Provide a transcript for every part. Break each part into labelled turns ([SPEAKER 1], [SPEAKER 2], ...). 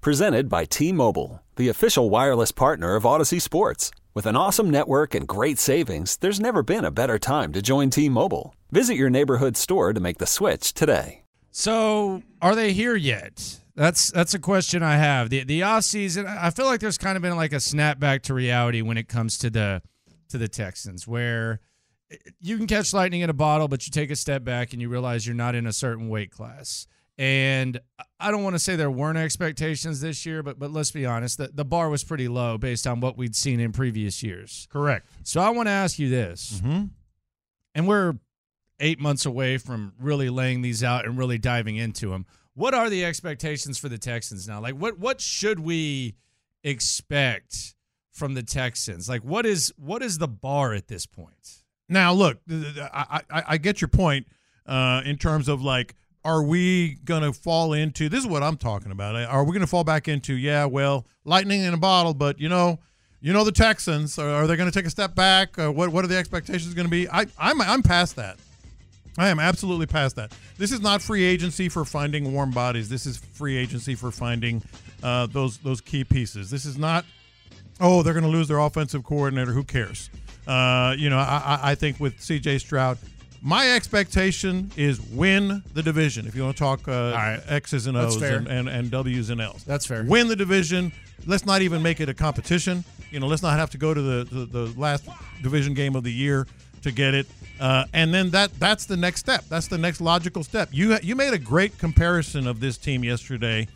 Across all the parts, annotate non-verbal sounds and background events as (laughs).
[SPEAKER 1] Presented by T Mobile, the official wireless partner of Audacy Sports. With an awesome network and great savings, there's never been a better time to join T Mobile. Visit your neighborhood store to make the switch today.
[SPEAKER 2] So, are they here yet? That's that's a question I have. The the off season, I feel like there's kind of been like a snapback to reality when it comes to the to the Texans, where eh, you can catch lightning in a bottle, but you take a step back and you realize you're not in a certain weight class. And I don't want to say there weren't expectations this year, but but let's be honest, the, the bar was pretty low based on what we'd seen in previous years.
[SPEAKER 3] Correct.
[SPEAKER 2] So I want to ask you this,
[SPEAKER 3] Mm-hmm.
[SPEAKER 2] and we're eight months away from really laying these out and really diving into them. What are the expectations for the Texans now? Like, what what should we expect from the Texans? Like, what is what is the bar at this point?
[SPEAKER 3] Now, look, I, I, I get your point uh, in terms of like, are we going to fall into this? Is what I'm talking about. Are we going to fall back into? Yeah, well, lightning in a bottle, but you know, you know the Texans. Are, are they going to take a step back? Uh, what what are the expectations going to be? I I'm I'm past that. I am absolutely past that. This is not free agency for finding warm bodies. This is free agency for finding uh, those those key pieces. This is not. Oh, they're going to lose their offensive coordinator. Who cares? Uh, you know, I, I- I think with C.J. Stroud, my expectation is win the division. If you want to talk uh,
[SPEAKER 2] right.
[SPEAKER 3] X's and O's and, and, and W's and L's,
[SPEAKER 2] That's fair.
[SPEAKER 3] Win the division. Let's not even make it a competition. You know, let's not have to go to the the, the last division game of the year to get it. Uh, and then that that's the next step. That's the next logical step. You you made a great comparison of this team yesterday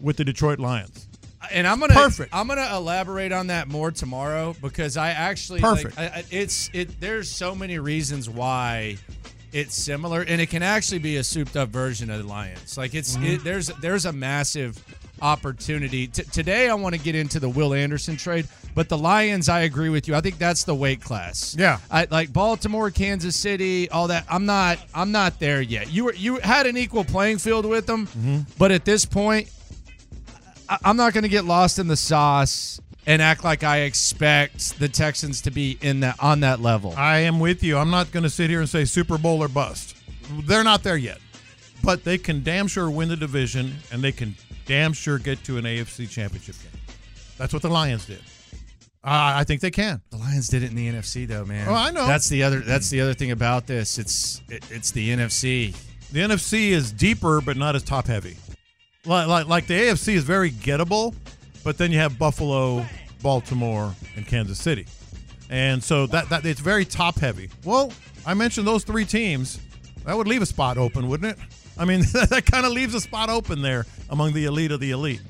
[SPEAKER 3] with the Detroit Lions.
[SPEAKER 2] And I'm gonna
[SPEAKER 3] Perfect.
[SPEAKER 2] I'm gonna elaborate on that more tomorrow because I actually
[SPEAKER 3] Perfect.
[SPEAKER 2] Like, I, I- it's it. There's so many reasons why it's similar, and it can actually be a souped up version of the Lions. Like it's
[SPEAKER 3] Mm-hmm.
[SPEAKER 2] it, there's there's a massive opportunity. T- today, I want to get into the Will Anderson trade, but the Lions, I agree with you. I think that's the weight class.
[SPEAKER 3] Yeah.
[SPEAKER 2] I like Baltimore, Kansas City, all that. I'm not I'm not there yet. You were you had an equal playing field with them,
[SPEAKER 3] Mm-hmm.
[SPEAKER 2] but at this point, I'm not going to get lost in the sauce and act like I expect the Texans to be in that on that level.
[SPEAKER 3] I am with you. I'm not going to sit here and say Super Bowl or bust. They're not there yet, but they can damn sure win the division, and they can damn sure get to an AFC Championship game. That's what the Lions did. Uh, I think they can.
[SPEAKER 2] The Lions did it in the NFC though, man.
[SPEAKER 3] Oh, I know.
[SPEAKER 2] That's the other that's the other thing about this. It's it, it's the NFC.
[SPEAKER 3] The NFC is deeper, but not as top heavy. Like, like, like the AFC is very gettable, but then you have Buffalo, Baltimore, and Kansas City, and so that that it's very top heavy. Well, I mentioned those three teams. That would leave a spot open, wouldn't it? I mean, (laughs) that kind of leaves a spot open there among the elite of the elite.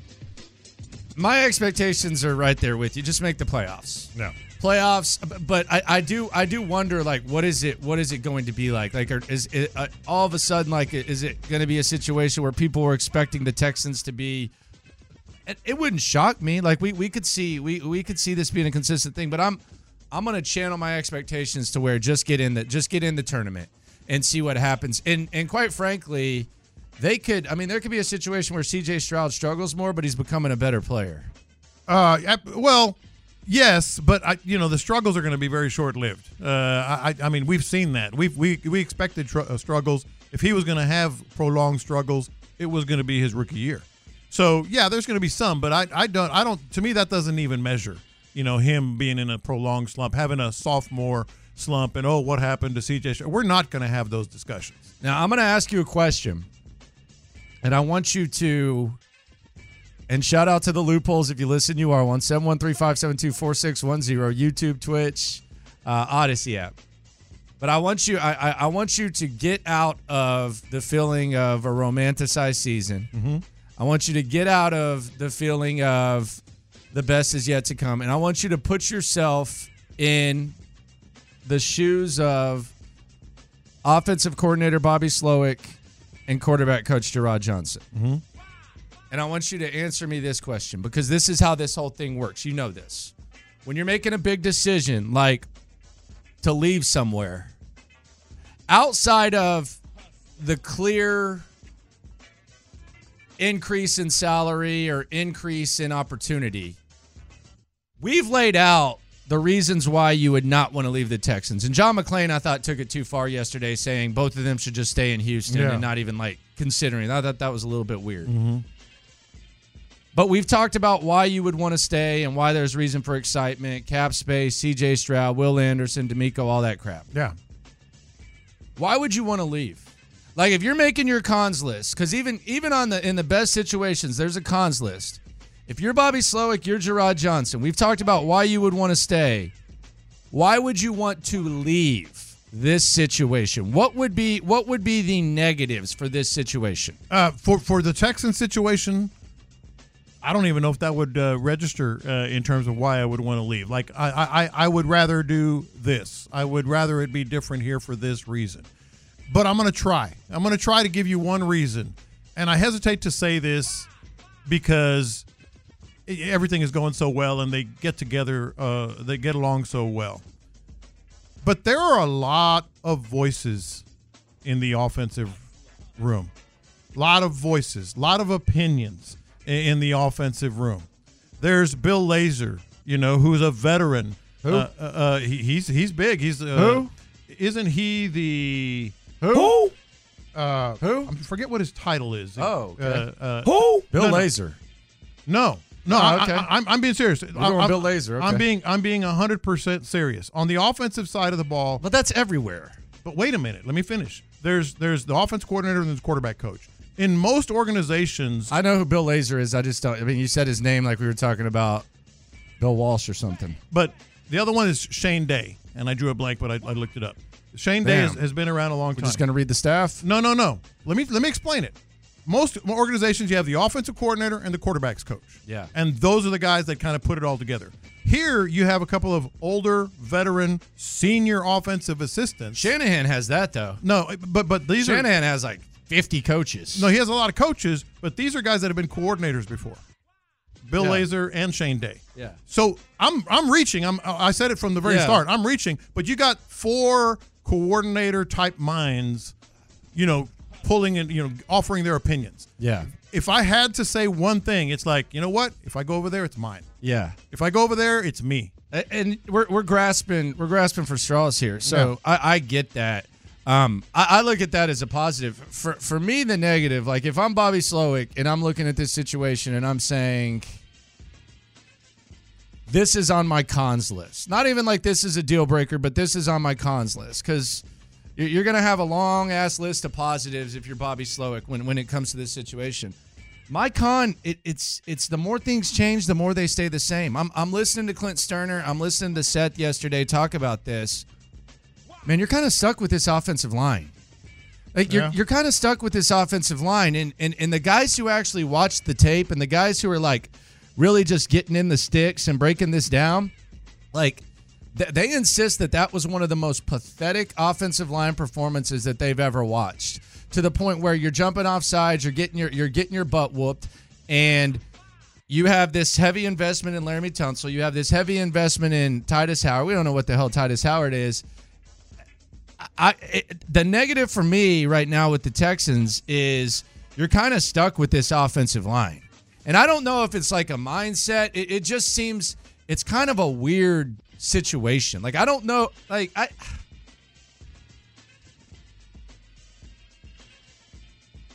[SPEAKER 2] My expectations are right there with you. Just make the playoffs.
[SPEAKER 3] No.
[SPEAKER 2] Playoffs but I, I do i do wonder like what is it what is it going to be like? Like is it uh, all of a sudden like is it going to be a situation where people were expecting the texans to be it, it wouldn't shock me. Like we, we could see we, we could see this being a consistent thing but i'm i'm going to channel my expectations to where just get in the just get in the tournament and see what happens. And and quite frankly they could i mean there could be a situation where cj stroud struggles more but he's becoming a better player.
[SPEAKER 3] Uh, well, yes, but I, you know, the struggles are going to be very short lived. Uh, I, I mean, we've seen that. We've we we expected tr- uh, struggles. If he was going to have prolonged struggles, it was going to be his rookie year. So yeah, there's going to be some, but I, I don't, I don't. To me, that doesn't even measure. You know, him being in a prolonged slump, having a sophomore slump, and oh, what happened to CJ? We're not going to have those discussions.
[SPEAKER 2] Now I'm going to ask you a question, and I want you to. And shout out to the loopholes if you listen. You are one seven one three five seven two four six one zero YouTube, Twitch, uh, Audacy app. But I want you, I, I, I want you to get out of the feeling of a romanticized season.
[SPEAKER 3] Mm-hmm.
[SPEAKER 2] I want you to get out of the feeling of the best is yet to come, and I want you to put yourself in the shoes of offensive coordinator Bobby Slowik and quarterback coach Jerrod Johnson.
[SPEAKER 3] Mhm.
[SPEAKER 2] And I want you to answer me this question because this is how this whole thing works. You know this. When you're making a big decision, like to leave somewhere, outside of the clear increase in salary or increase in opportunity, we've laid out the reasons why you would not want to leave the Texans. And John McClain, I thought, took it too far yesterday, saying both of them should just stay in Houston
[SPEAKER 3] Yeah.
[SPEAKER 2] and not even like considering. I thought that was a little bit weird. Mm-hmm. But we've talked about why you would want to stay and why there's reason for excitement, cap space, CJ Stroud, Will Anderson, DeMeco, all that crap.
[SPEAKER 3] Yeah.
[SPEAKER 2] Why would you want to leave? Like if you're making your cons list, because even even on the in the best situations, there's a cons list. If you're Bobby Slowik, you're Jerrod Johnson. We've talked about why you would want to stay. Why would you want to leave this situation? What would be what would be the negatives for this situation?
[SPEAKER 3] Uh, for for the Texan situation, I don't even know if that would uh, register uh, in terms of why I would want to leave. Like I, I I would rather do this. I would rather it be different here for this reason. But I'm to try. I'm to try to give you one reason, and I hesitate to say this because everything is going so well and they get together. Uh, they get along so well. But there are a lot of voices in the offensive room. A lot of voices, a lot of opinions in the offensive room. There's Bill Lazor, you know, who's a veteran.
[SPEAKER 2] Who?
[SPEAKER 3] Uh, uh, uh, he, he's he's big. He's uh,
[SPEAKER 2] Who?
[SPEAKER 3] Isn't he the
[SPEAKER 2] Who?
[SPEAKER 3] Uh,
[SPEAKER 2] Who?
[SPEAKER 3] I forget what his title is.
[SPEAKER 2] Oh, okay.
[SPEAKER 3] uh, uh,
[SPEAKER 2] Who? Bill
[SPEAKER 3] no, no.
[SPEAKER 2] Lazor.
[SPEAKER 3] No, no,
[SPEAKER 2] Oh,
[SPEAKER 3] I,
[SPEAKER 2] okay.
[SPEAKER 3] I, am I'm being serious. We're
[SPEAKER 2] going Bill Lazor, okay.
[SPEAKER 3] I'm being I'm being hundred percent serious on the offensive side of the ball.
[SPEAKER 2] But that's everywhere.
[SPEAKER 3] But wait a minute, let me finish. There's there's the offense coordinator and the quarterback coach. In most organizations,
[SPEAKER 2] I know who Bill Lazor is. I just don't. I mean, you said his name like we were talking about Bill Walsh or something.
[SPEAKER 3] but the other one is Shane Day, and I drew a blank, but I, I looked it up. Shane Day has, has been around a long
[SPEAKER 2] We're
[SPEAKER 3] time.
[SPEAKER 2] just going to read the staff.
[SPEAKER 3] No, no, no. Let me let me explain it. Most organizations, you have the offensive coordinator and the quarterbacks coach.
[SPEAKER 2] Yeah.
[SPEAKER 3] and those are the guys that kind of put it all together. Here, you have a couple of older, veteran, senior offensive assistants.
[SPEAKER 2] Shanahan has that though.
[SPEAKER 3] no, but but these are
[SPEAKER 2] Shanahan has like 50 coaches.
[SPEAKER 3] no. He has a lot of coaches, but these are guys that have been coordinators before. Bill
[SPEAKER 2] Yeah.
[SPEAKER 3] Lazor and Shane Day.
[SPEAKER 2] Yeah.
[SPEAKER 3] So I'm I'm reaching. I'm I said it from the very
[SPEAKER 2] Yeah.
[SPEAKER 3] start. I'm reaching, but you got four coordinator type minds, you know, pulling and you know offering their opinions.
[SPEAKER 2] Yeah.
[SPEAKER 3] If I had to say one thing, it's like you know what? If I go over there, it's mine.
[SPEAKER 2] Yeah.
[SPEAKER 3] If I go over there, it's me.
[SPEAKER 2] And we're, we're grasping we're grasping for straws here. So I, I get that. Um, I, I look at that as a positive. For for me, the negative, like if I'm Bobby Slowik and I'm looking at this situation and I'm saying this is on my cons list. Not even like this is a deal breaker, but this is on my cons list because you're, going to have a long ass list of positives if you're Bobby Slowik when when it comes to this situation. My con, it, it's it's the more things change, the more they stay the same. I'm I'm listening to Clint Stoerner. I'm listening to Seth yesterday talk about this. Man, you're kind of stuck with this offensive line. Like you're
[SPEAKER 3] Yeah.
[SPEAKER 2] you're kind of stuck with this offensive line, and and and the guys who actually watched the tape, and the guys who are like really just getting in the sticks and breaking this down, like th- they insist that that was one of the most pathetic offensive line performances that they've ever watched. To the point where you're jumping off sides, you're getting your you're getting your butt whooped, and you have this heavy investment in Laremy Tunsil. You have this heavy investment in Tytus Howard. We don't know what the hell Tytus Howard is. I it, the negative for me right now with the Texans is you're kind of stuck with this offensive line, and I don't know if it's like a mindset. It, it just seems it's kind of a weird situation. Like I don't know. Like I.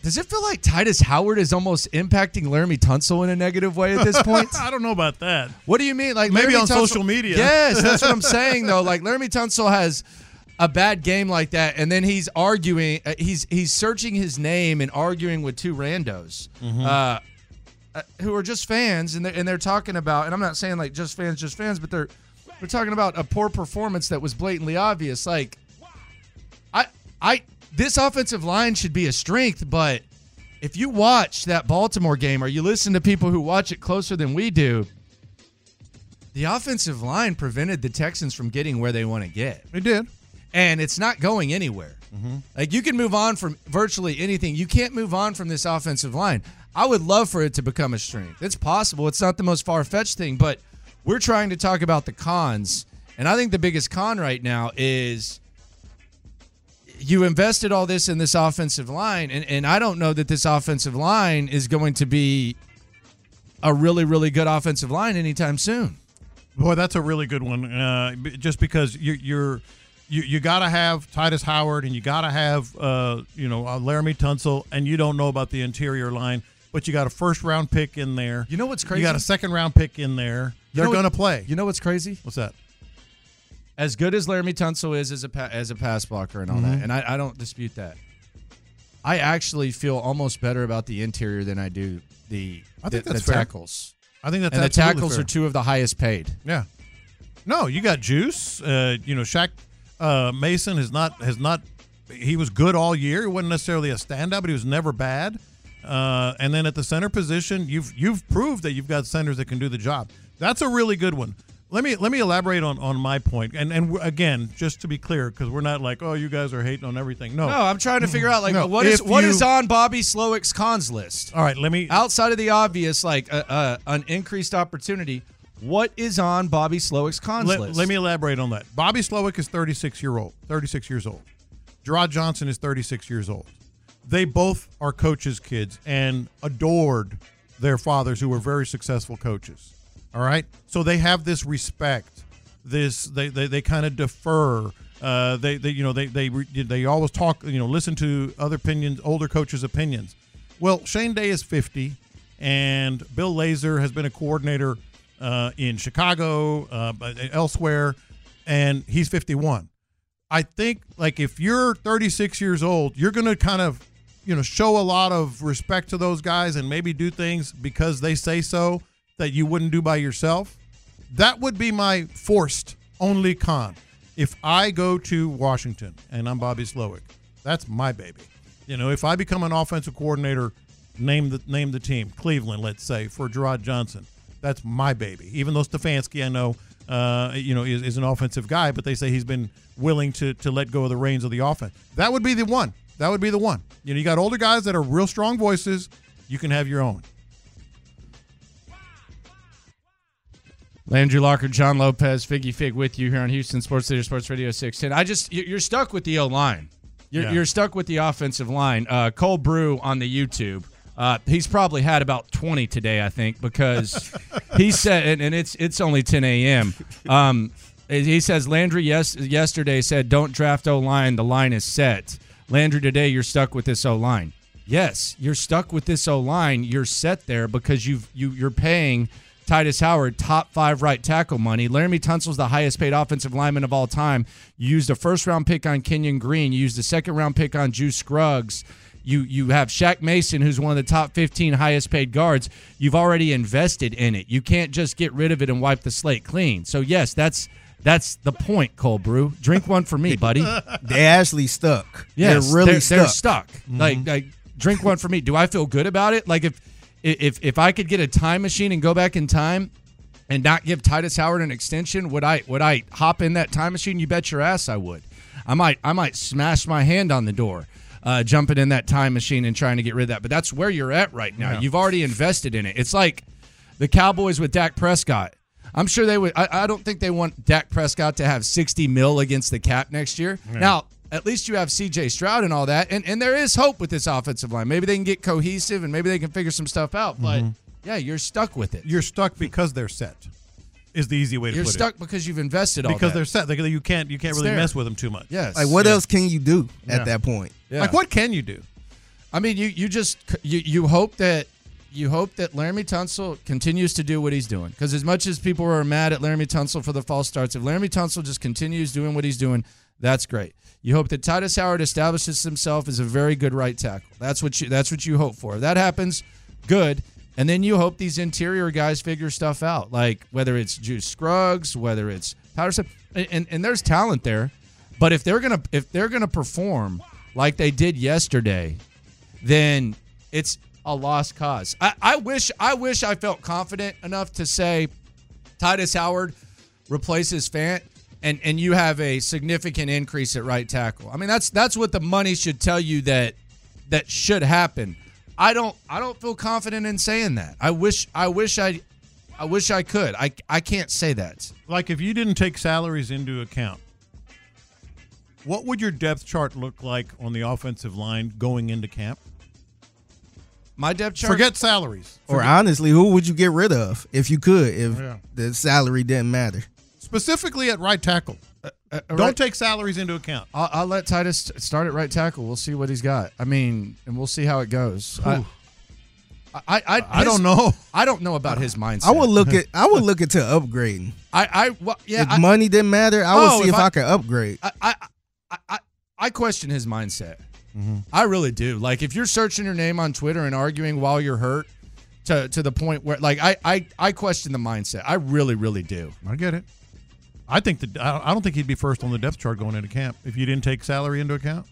[SPEAKER 2] Does it feel like Tytus Howard is almost impacting Laremy Tunsil in a negative way at this (laughs) point?
[SPEAKER 3] I don't know about that.
[SPEAKER 2] What do you mean? Like
[SPEAKER 3] Maybe
[SPEAKER 2] Laremy
[SPEAKER 3] on
[SPEAKER 2] Tunsil-
[SPEAKER 3] social media.
[SPEAKER 2] Yes, that's what I'm (laughs) saying though. Like Laremy Tunsil has a bad game like that, and then he's arguing. Uh, he's he's searching his name and arguing with two randos.
[SPEAKER 3] Mm-hmm.
[SPEAKER 2] Uh, uh, who are just fans, and they're, and they're talking about, and I'm not saying like just fans, just fans, but they're they're talking about a poor performance that was blatantly obvious. Like, I I this offensive line should be a strength, but if you watch that Baltimore game or you listen to people who watch it closer than we do, the offensive line prevented the Texans from getting where they want to get
[SPEAKER 3] They did.
[SPEAKER 2] And it's not going anywhere. Like you can move on from virtually anything. You can't move on from this offensive line. I would love for it to become a strength. It's possible. It's not the most far fetched thing, but we're trying to talk about the cons. And I think the biggest con right now is you invested all this in this offensive line, and, and I don't know that this offensive line is going to be a really, really good offensive line anytime soon.
[SPEAKER 3] Boy, that's a really good one. Uh, just because you, you're you you got to have Tytus Howard and you got to have uh, you know uh, Laremy Tunsil, and you don't know about the interior line, but you got a first round pick in there.
[SPEAKER 2] You know what's crazy?
[SPEAKER 3] You got a second round pick in there.
[SPEAKER 2] You
[SPEAKER 3] They're
[SPEAKER 2] know
[SPEAKER 3] going to play.
[SPEAKER 2] You know what's crazy?
[SPEAKER 3] What's that?
[SPEAKER 2] As good as Laremy Tunsil is as a pa- as a pass blocker and all
[SPEAKER 3] Mm-hmm.
[SPEAKER 2] that, and I, I don't dispute that. I actually feel almost better about the interior than I do the
[SPEAKER 3] I think
[SPEAKER 2] the,
[SPEAKER 3] that's
[SPEAKER 2] the tackles.
[SPEAKER 3] I think that's
[SPEAKER 2] and the tackles
[SPEAKER 3] fair.
[SPEAKER 2] are two of the highest paid.
[SPEAKER 3] Yeah. No, you got Juice. Uh, you know, Shaq uh, Mason has not has not. He was good all year. He wasn't necessarily a standout, but he was never bad. Uh, and then at the center position, you've you've proved that you've got centers that can do the job. That's a really good one. Let me let me elaborate on, on my point. And and again, just to be clear, because we're not like, oh, you guys are hating on everything. No.
[SPEAKER 2] No, I'm trying to figure out like
[SPEAKER 3] No,
[SPEAKER 2] what is
[SPEAKER 3] if
[SPEAKER 2] what
[SPEAKER 3] you-
[SPEAKER 2] is on Bobby Slowik's cons list
[SPEAKER 3] All right. Let me.
[SPEAKER 2] outside of the obvious, like uh, uh, an increased opportunity. What is on Bobby Slowik's cons
[SPEAKER 3] Let,
[SPEAKER 2] list?
[SPEAKER 3] let me elaborate on that. Bobby Slowik is 36 year old, 36 years old. Jerrod Johnson is 36 years old. They both are coaches' kids and adored their fathers, who were very successful coaches. All right, so they have this respect. This they they, they kind of defer. Uh, they, they you know they they they always talk. You know, listen to other opinions, older coaches' opinions. Well, Shane Day is 50, and Bill Lazor has been a coordinator uh, in Chicago, uh, elsewhere, and he's 51. I think like if you're 36 years old, you're going to kind of, you know, show a lot of respect to those guys and maybe do things because they say so that you wouldn't do by yourself. That would be my forced only con. If I go to Washington and I'm Bobby Slowik, that's my baby. You know, if I become an offensive coordinator, name the name the team, Cleveland, let's say, for Jerrod Johnson, that's my baby. Even though Stefanski, I know, uh, you know, is, is an offensive guy, but they say he's been willing to to let go of the reins of the offense. That would be the one. That would be the one. You know, you got older guys that are real strong voices. You can have your own.
[SPEAKER 2] Landry Locker, John Lopez, Figgy Fig with you here on Houston Sports Leader Sports Radio 610. I just, you- you're stuck with the O line. You're,
[SPEAKER 3] Yeah.
[SPEAKER 2] you're stuck with the offensive line. Uh, Cole Brew on the YouTube. Uh, he's probably had about 20 today, I think, because he (laughs) said, and, and it's it's only 10 a.m. Um, he says Landry yes yesterday said don't draft O line. The line is set. Landry today you're stuck with this O line. Yes, you're stuck with this O line. You're set there because you've you you're paying Tytus Howard top five right tackle money. Laremy Tunsil's the highest paid offensive lineman of all time. You used a first round pick on Kenyon Green. You used a second round pick on Juice Scruggs. You you have Shaq Mason, who's one of the top 15 highest paid guards. You've already invested in it. You can't just get rid of it and wipe the slate clean. So yes, that's that's the point, Cole Brew. Drink one for me, buddy. (laughs)
[SPEAKER 4] They actually stuck.
[SPEAKER 2] Yes,
[SPEAKER 4] they're really
[SPEAKER 2] they're,
[SPEAKER 4] stuck.
[SPEAKER 2] they're stuck. Mm-hmm. Like, like, drink one for me. Do I feel good about it? Like, if if if I could get a time machine and go back in time and not give Tytus Howard an extension, would I would I hop in that time machine? You bet your ass I would. I might I might smash my hand on the door. Uh, jumping in that time machine and trying to get rid of that, but that's where you're at right now. You've already invested in it. It's like the Cowboys with Dak Prescott. I'm sure they would. I, I don't think they want Dak Prescott to have 60 mil against the cap next year. Now, at least you have CJ Stroud and all that, and and there is hope with this offensive line. Maybe they can get cohesive and maybe they can figure some stuff out. But yeah, you're stuck with it.
[SPEAKER 3] You're stuck because they're set. Is the easy way to
[SPEAKER 2] You're
[SPEAKER 3] put
[SPEAKER 2] stuck
[SPEAKER 3] it.
[SPEAKER 2] because you've invested all
[SPEAKER 3] Because
[SPEAKER 2] that.
[SPEAKER 3] they're set. They, you can't you can't
[SPEAKER 2] It's
[SPEAKER 3] really
[SPEAKER 2] there.
[SPEAKER 3] mess with them too much.
[SPEAKER 2] yes.
[SPEAKER 4] Like, what else can you do
[SPEAKER 3] Yeah.
[SPEAKER 4] at that point?
[SPEAKER 2] Yeah.
[SPEAKER 3] Like what can you do?
[SPEAKER 2] I mean, you you just you you hope that you hope that Laremy Tunsil continues to do what he's doing. Because as much as people are mad at Laremy Tunsil for the false starts, if Laremy Tunsil just continues doing what he's doing, that's great. You hope that Tytus Howard establishes himself as a very good right tackle. That's what you that's what you hope for. If that happens, good. And then you hope these interior guys figure stuff out, like whether it's Juice Scruggs, whether it's Patterson, and, and, and there's talent there. But if they're gonna if they're gonna perform like they did yesterday, then it's a lost cause. I, I wish I wish I felt confident enough to say Tytus Howard replaces Fant and and you have a significant increase at right tackle. I mean that's that's what the money should tell you that that should happen. I don't I don't feel confident in saying that. I wish I wish I I wish I could. I I can't say that.
[SPEAKER 3] Like if you didn't take salaries into account, what would your depth chart look like on the offensive line going into camp?
[SPEAKER 2] My depth chart.
[SPEAKER 3] Forget salaries.
[SPEAKER 4] Or honestly, who would you get rid of if you could, if
[SPEAKER 3] Yeah.
[SPEAKER 4] the salary didn't matter?
[SPEAKER 3] Specifically at right tackle.
[SPEAKER 2] uh,
[SPEAKER 3] Don't
[SPEAKER 2] right-
[SPEAKER 3] take salaries into account.
[SPEAKER 2] I'll, I'll let Tytus start at right tackle. We'll see what he's got. I mean, and we'll see how it goes. I, I, I,
[SPEAKER 3] I
[SPEAKER 2] his-
[SPEAKER 3] don't know.
[SPEAKER 2] I don't know about his mindset.
[SPEAKER 4] I would look at I would (laughs) look into upgrading.
[SPEAKER 2] I, I, well, yeah.
[SPEAKER 4] if
[SPEAKER 2] I,
[SPEAKER 4] money didn't matter, I would
[SPEAKER 2] Oh,
[SPEAKER 4] see
[SPEAKER 2] if
[SPEAKER 4] if
[SPEAKER 2] I-
[SPEAKER 4] I, could upgrade.
[SPEAKER 2] I, I, I, I, I question his mindset.
[SPEAKER 3] Mm-hmm.
[SPEAKER 2] I really do. Like, if you're searching your name on Twitter and arguing while you're hurt, to to the point where, like, I, I, I question the mindset. I really, really do.
[SPEAKER 3] I get it. I think that I I don't think he'd be first on the depth chart going into camp if you didn't take salary into account.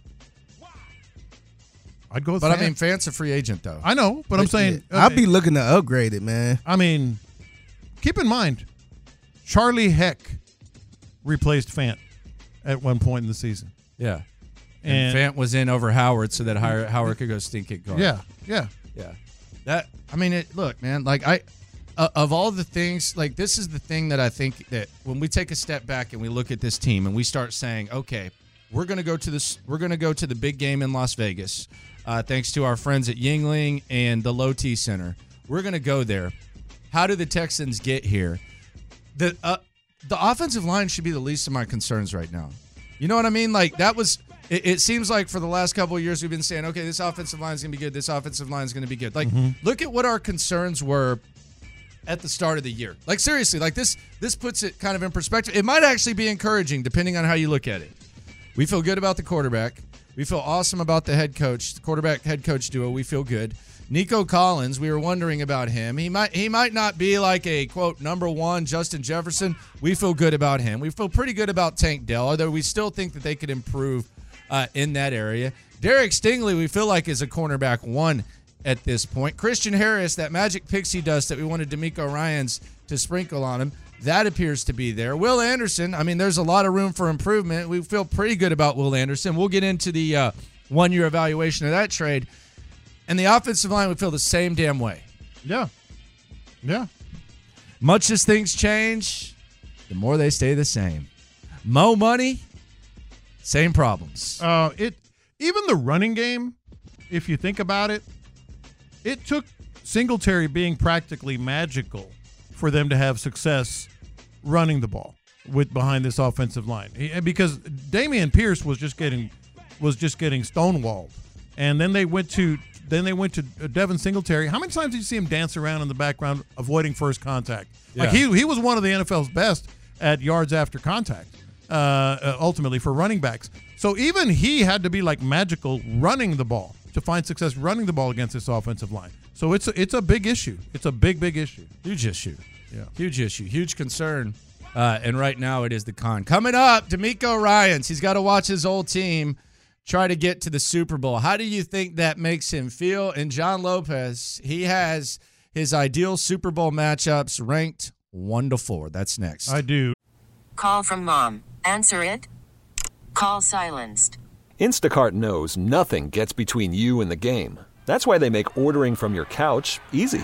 [SPEAKER 3] I'd go with
[SPEAKER 2] But I mean, Fant's a free agent, though.
[SPEAKER 3] I know, but I'm saying uh,
[SPEAKER 4] I'd be looking to upgrade it, man.
[SPEAKER 3] I mean, keep in mind, Charlie Heck replaced Fant at one point in the season.
[SPEAKER 2] yeah. And,
[SPEAKER 3] And-
[SPEAKER 2] Fant was in over Howard so that Howard, Howard could go stink at guard.
[SPEAKER 3] Yeah, yeah.
[SPEAKER 2] Yeah. That I mean it look, man, like I uh, of all the things, like this is the thing that I think that when we take a step back and we look at this team and we start saying, okay, we're going to go to this we're going to go to the big game in Las Vegas. Uh, thanks to our friends at Yuengling and the Low T Center. We're going to go there. How do the Texans get here? The uh, the offensive line should be the least of my concerns right now. You know what I mean? Like that was. It, it seems like for the last couple of years we've been saying, okay, this offensive line is going to be good. This offensive line is going to be good. Like, mm-hmm. look at what our concerns were at the start of the year. Like seriously, like this this puts it kind of in perspective. It might actually be encouraging depending on how you look at it. We feel good about the quarterback. We feel awesome about the head coach, the quarterback head coach duo. We feel good. Nico Collins, we were wondering about him. He might he might not be like a quote number one Justin Jefferson. We feel good about him. We feel pretty good about Tank Dell, although we still think that they could improve uh, in that area. Derek Stingley, we feel like is a cornerback one at this point. Christian Harris, that magic pixie dust that we wanted DeMeco Ryans to sprinkle on him, that appears to be there. Will Anderson, I mean, there's a lot of room for improvement. We feel pretty good about Will Anderson. We'll get into the uh, one year evaluation of that trade. And the offensive line, would feel the same damn way.
[SPEAKER 3] Yeah. Yeah.
[SPEAKER 2] Much as things change, the more they stay the same. Mo money, same problems.
[SPEAKER 3] Uh, it even the running game, if you think about it, it took Singletary being practically magical for them to have success running the ball with behind this offensive line He- because Dameon Pierce was just getting was just getting stonewalled, and then they went to then they went to uh, Devin Singletary. How many times did you see him dance around in the background avoiding first contact? Like he he was one of the NFL's best at yards after contact. Uh, uh, ultimately for running backs, so even he had to be like magical running the ball to find success running the ball against this offensive line. So it's a, it's a big issue. It's a big big issue.
[SPEAKER 2] Huge issue.
[SPEAKER 3] Yeah.
[SPEAKER 2] Huge issue. Huge concern. Uh, and right now it is the con. Coming up, DeMeco Ryans. He's got to watch his old team try to get to the Super Bowl. How do you think that makes him feel? And John Lopez, he has his ideal Super Bowl matchups ranked one to four. That's next.
[SPEAKER 3] I do.
[SPEAKER 5] Call from mom. Answer it. Call silenced.
[SPEAKER 1] Instacart knows nothing gets between you and the game. That's why they make ordering from your couch easy.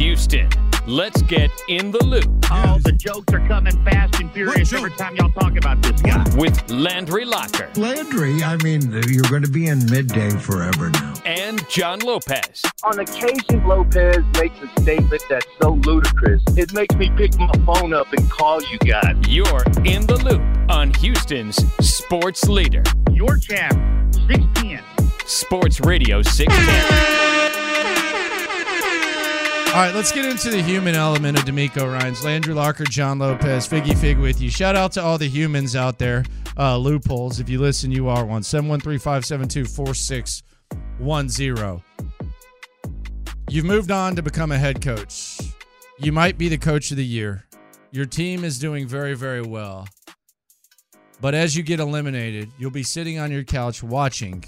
[SPEAKER 6] Houston, let's get in the loop
[SPEAKER 7] Oh, the jokes are coming fast and furious every time y'all talk about this guy.
[SPEAKER 6] with Landry Locker
[SPEAKER 8] Landry, I mean, you're going to be in midday forever now.
[SPEAKER 6] and John Lopez.
[SPEAKER 7] On occasion, Lopez makes a statement that's so ludicrous, it makes me pick my phone up and call you guys.
[SPEAKER 6] You're in the loop on Houston's sports leader,
[SPEAKER 7] Your champ, 610.
[SPEAKER 6] Sports Radio 610.
[SPEAKER 2] All right, let's get into the human element of DeMeco Ryan's. Landry Locker, John Lopez, Figgy Fig with you. Shout out to all the humans out there. Uh, loopholes. If you listen, you are one. 713 572 4610. You've moved on to become a head coach. You might be the coach of the year. Your team is doing very, very well. But as you get eliminated, you'll be sitting on your couch watching.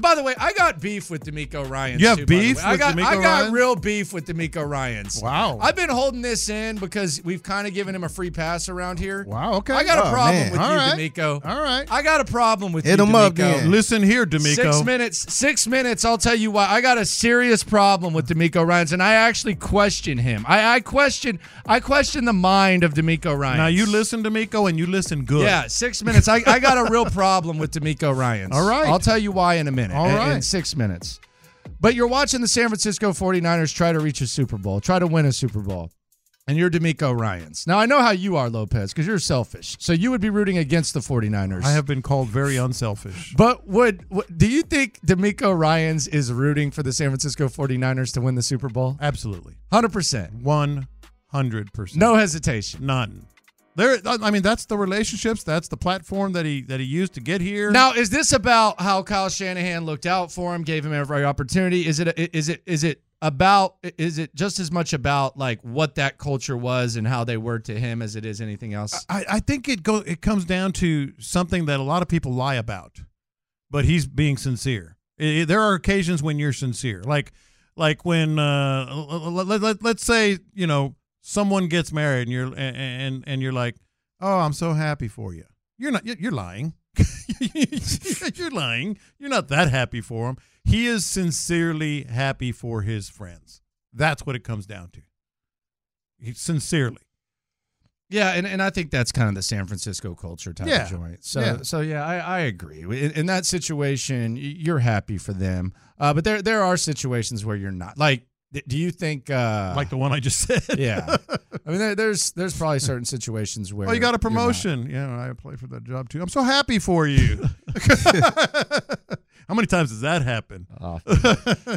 [SPEAKER 2] By the way, I got beef with DeMeco Ryan.
[SPEAKER 3] You have
[SPEAKER 2] too,
[SPEAKER 3] beef.
[SPEAKER 2] I got,
[SPEAKER 3] DeMeco
[SPEAKER 2] I got real beef with DeMeco Ryans.
[SPEAKER 3] Wow.
[SPEAKER 2] I've been holding this in because we've kind of given him a free pass around here.
[SPEAKER 3] Wow. Okay.
[SPEAKER 2] I got a
[SPEAKER 4] Oh,
[SPEAKER 2] problem
[SPEAKER 4] man.
[SPEAKER 2] with
[SPEAKER 3] All
[SPEAKER 2] you,
[SPEAKER 3] right.
[SPEAKER 2] DeMeco.
[SPEAKER 3] All right.
[SPEAKER 2] I got a problem with
[SPEAKER 4] Hit
[SPEAKER 2] you,
[SPEAKER 4] him up
[SPEAKER 2] DeMeco.
[SPEAKER 4] then.
[SPEAKER 3] Listen here, DeMeco.
[SPEAKER 2] Six minutes. Six minutes. I'll tell you why. I got a serious problem with DeMeco Ryans, and I actually question him. I, I question. I question the mind of DeMeco Ryan.
[SPEAKER 3] Now you listen, DeMeco, and you listen good.
[SPEAKER 2] Yeah, six minutes. I, I got a real problem with DeMeco Ryans. (laughs)
[SPEAKER 3] All right.
[SPEAKER 2] I'll tell you why in a minute.
[SPEAKER 3] All
[SPEAKER 2] in-
[SPEAKER 3] right.
[SPEAKER 2] In six minutes. But you're watching the San Francisco 49ers try to reach a Super Bowl, try to win a Super Bowl. And you're DeMeco Ryans. Now, I know how you are, Lopez, because you're selfish. So you would be rooting against the 49ers.
[SPEAKER 3] I have been called very unselfish.
[SPEAKER 2] But would, would do you think DeMeco Ryans is rooting for the San Francisco 49ers to win the Super Bowl?
[SPEAKER 3] Absolutely.
[SPEAKER 2] 100%.
[SPEAKER 3] One hundred percent.
[SPEAKER 2] No hesitation.
[SPEAKER 3] None. There. I mean, that's the relationships. That's the platform that he that he used to get here.
[SPEAKER 2] Now, is this about how Kyle Shanahan looked out for him, gave him every opportunity? Is it is it is it about is it just as much about like what that culture was and how they were to him as it is anything else?
[SPEAKER 3] I, I think it go it comes down to something that a lot of people lie about, but he's being sincere. I- I- there are occasions when you're sincere, like like when uh, let, let, let's say you know someone gets married and you're and and, and you're like, oh, I'm so happy for you. You're not. You're lying. (laughs) you're lying. You're not that happy for him. He is sincerely happy for his friends. That's what it comes down to. He, sincerely.
[SPEAKER 2] Yeah, and, and I think that's kind of the San Francisco culture type
[SPEAKER 3] Yeah.
[SPEAKER 2] of joint. So
[SPEAKER 3] Yeah.
[SPEAKER 2] so yeah, I, I agree. In, in that situation, you're happy for them, uh, but there there are situations where you're not. Like, do you think uh,
[SPEAKER 3] like the one I just said. (laughs)
[SPEAKER 2] Yeah, I mean, there, there's there's probably (laughs) certain situations where
[SPEAKER 3] Oh, you got a promotion. Yeah, I applied for that job too. I'm so happy for you. (laughs) How many times does that happen?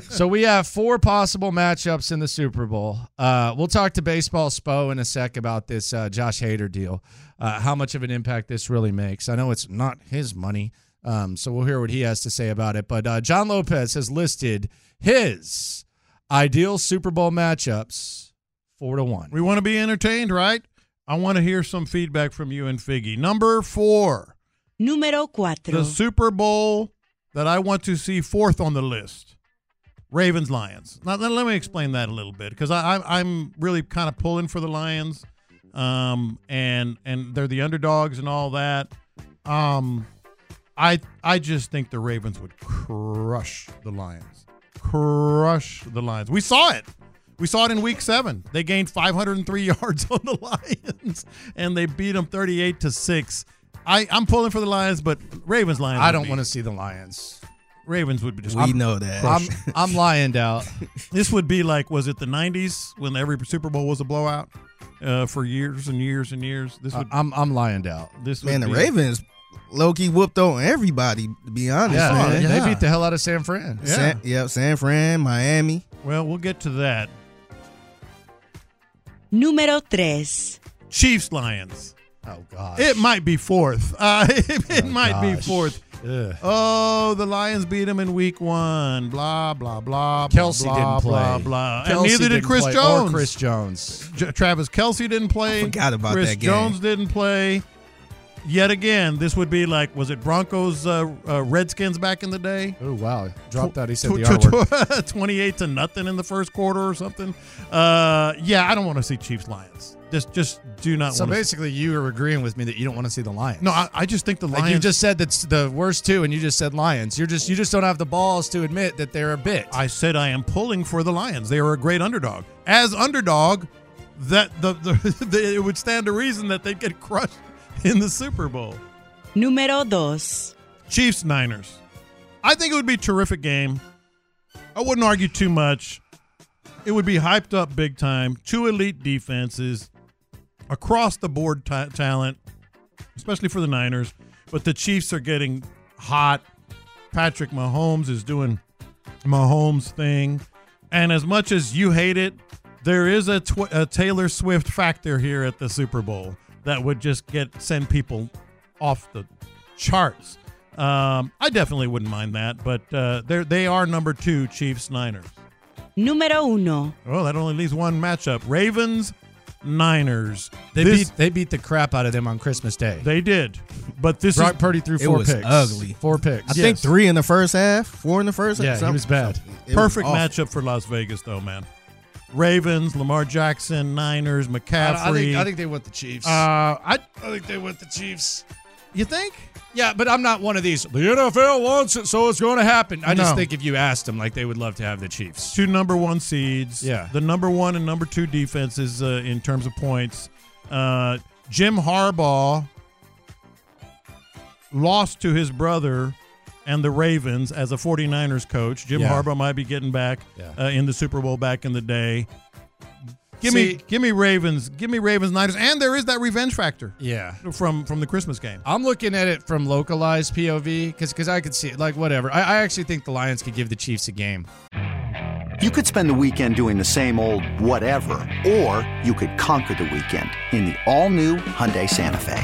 [SPEAKER 2] so we have four possible matchups in the Super Bowl. Uh, we'll talk to Baseball Spo in a sec about this uh, Josh Hader deal, uh, how much of an impact this really makes. I know it's not his money, um, so we'll hear what he has to say about it. But uh, John Lopez has listed his ideal Super Bowl matchups four to one.
[SPEAKER 3] We want to be entertained, right? I want to hear some feedback from you and Figgy. Number four,
[SPEAKER 9] Número cuatro.
[SPEAKER 3] the Super Bowl that I want to see fourth on the list. Ravens Lions. Now let, let me explain that a little bit because I, I I'm really kind of pulling for the Lions, um, and and they're the underdogs and all that. Um, I I just think the Ravens would crush the Lions, crush the Lions. We saw it. We saw it in Week Seven. They gained 503 (laughs) yards on the Lions, and they beat them 38 to six. I I'm pulling for the Lions, but Ravens Lions.
[SPEAKER 2] I don't want to see the Lions.
[SPEAKER 3] Ravens would be just.
[SPEAKER 4] We
[SPEAKER 3] I'm-
[SPEAKER 4] know that.
[SPEAKER 2] I'm I'm lying out. (laughs)
[SPEAKER 3] This would be like, was it the '90s when every Super Bowl was a blowout uh, for years and years and years? This would.
[SPEAKER 2] I'm I'm lying out.
[SPEAKER 3] This would
[SPEAKER 4] Man, the
[SPEAKER 3] be-
[SPEAKER 4] Ravens low key whooped on everybody, to be honest.
[SPEAKER 2] Yeah,
[SPEAKER 4] man.
[SPEAKER 2] they, they beat the hell out of San Fran.
[SPEAKER 3] Yeah.
[SPEAKER 4] San, yep, San Fran, Miami.
[SPEAKER 3] Well, we'll get to that.
[SPEAKER 9] Número 3.
[SPEAKER 3] Chiefs Lions.
[SPEAKER 2] Oh God.
[SPEAKER 3] It might be fourth. (laughs) Uh, it it
[SPEAKER 2] Oh,
[SPEAKER 3] might be fourth.
[SPEAKER 2] Ugh.
[SPEAKER 3] Oh, the Lions beat them in Week One. Blah blah blah.
[SPEAKER 2] Kelce
[SPEAKER 3] blah,
[SPEAKER 2] didn't play.
[SPEAKER 3] Blah blah.
[SPEAKER 2] Kelce
[SPEAKER 3] and neither did Chris Jones.
[SPEAKER 2] Or Chris Jones.
[SPEAKER 3] J- Travis Kelce didn't play.
[SPEAKER 4] I forgot about
[SPEAKER 3] Chris
[SPEAKER 4] that game.
[SPEAKER 3] Jones didn't play. Yet again, this would be like, was it Broncos, uh, uh, Redskins back in the day?
[SPEAKER 2] Oh wow, dropped that. He said the R. (laughs)
[SPEAKER 3] 28 to nothing in the first quarter or something. Uh, yeah, I don't want to see Chiefs Lions. Just, just do not.
[SPEAKER 2] So
[SPEAKER 3] want to
[SPEAKER 2] basically, you are agreeing with me that you don't want to see the Lions.
[SPEAKER 3] No, I, I just think the
[SPEAKER 2] Like
[SPEAKER 3] Lions.
[SPEAKER 2] you just said that's the worst two, and you just said Lions. You're just you just don't have the balls to admit that they're a bit.
[SPEAKER 3] I said I am pulling for the Lions. They are a great underdog. As underdog, that the, the, (laughs) the it would stand to reason that they'd get crushed (laughs) in the Super Bowl.
[SPEAKER 9] Número dos.
[SPEAKER 3] Chiefs Niners. I think it would be a terrific game. I wouldn't argue too much. It would be hyped up big time. Two elite defenses, across the board ta- talent, especially for the Niners. But the Chiefs are getting hot. Patrick Mahomes is doing Mahomes thing. And as much as you hate it, there is a, tw- a Taylor Swift factor here at the Super Bowl that would just get send people off the charts. Um, I definitely wouldn't mind that, but uh, they they are number two, Chiefs Niners.
[SPEAKER 9] Número 1.
[SPEAKER 3] Well, that only leaves one matchup: Ravens Niners.
[SPEAKER 2] They
[SPEAKER 3] This-
[SPEAKER 2] beat they beat the crap out of them on Christmas Day.
[SPEAKER 3] They did, but this
[SPEAKER 2] Brock
[SPEAKER 3] is
[SPEAKER 2] Purdy threw
[SPEAKER 4] It
[SPEAKER 2] four
[SPEAKER 4] was
[SPEAKER 2] picks.
[SPEAKER 4] ugly.
[SPEAKER 2] Four picks.
[SPEAKER 4] I think
[SPEAKER 3] Yes.
[SPEAKER 4] three in the first half, four in the first.
[SPEAKER 2] Yeah,
[SPEAKER 4] half.
[SPEAKER 2] he
[SPEAKER 4] something-
[SPEAKER 2] was bad.
[SPEAKER 4] something. It was
[SPEAKER 3] perfect
[SPEAKER 4] awful.
[SPEAKER 3] matchup for Las Vegas, though, man. Ravens, Lamar Jackson, Niners, McCaffrey.
[SPEAKER 2] I, I think I think they want the Chiefs.
[SPEAKER 3] uh, I
[SPEAKER 2] I think they want the Chiefs.
[SPEAKER 3] you think?
[SPEAKER 2] Yeah, but I'm not one of these. The NFL wants it, so it's going to happen. I just think if you asked them, like they would love to have the Chiefs.
[SPEAKER 3] two number one seeds.
[SPEAKER 2] Yeah.
[SPEAKER 3] the number one and number two defenses uh, in terms of points. Uh, Jim Harbaugh lost to his brother and the Ravens as a 49ers coach. Jim
[SPEAKER 2] Yeah.
[SPEAKER 3] Harbaugh might be getting back
[SPEAKER 2] Yeah.
[SPEAKER 3] uh, in the Super Bowl back in the day. Give
[SPEAKER 2] See-
[SPEAKER 3] me, give me Ravens, give me Ravens, Niners, and there is that revenge factor
[SPEAKER 2] Yeah.
[SPEAKER 3] from from the Christmas game.
[SPEAKER 2] I'm looking at it from localized POV because I could see it. Like, whatever. I, I actually think the Lions could give the Chiefs a game.
[SPEAKER 10] You could spend the weekend doing the same old whatever, or you could conquer the weekend in the all-new Hyundai Santa Fe.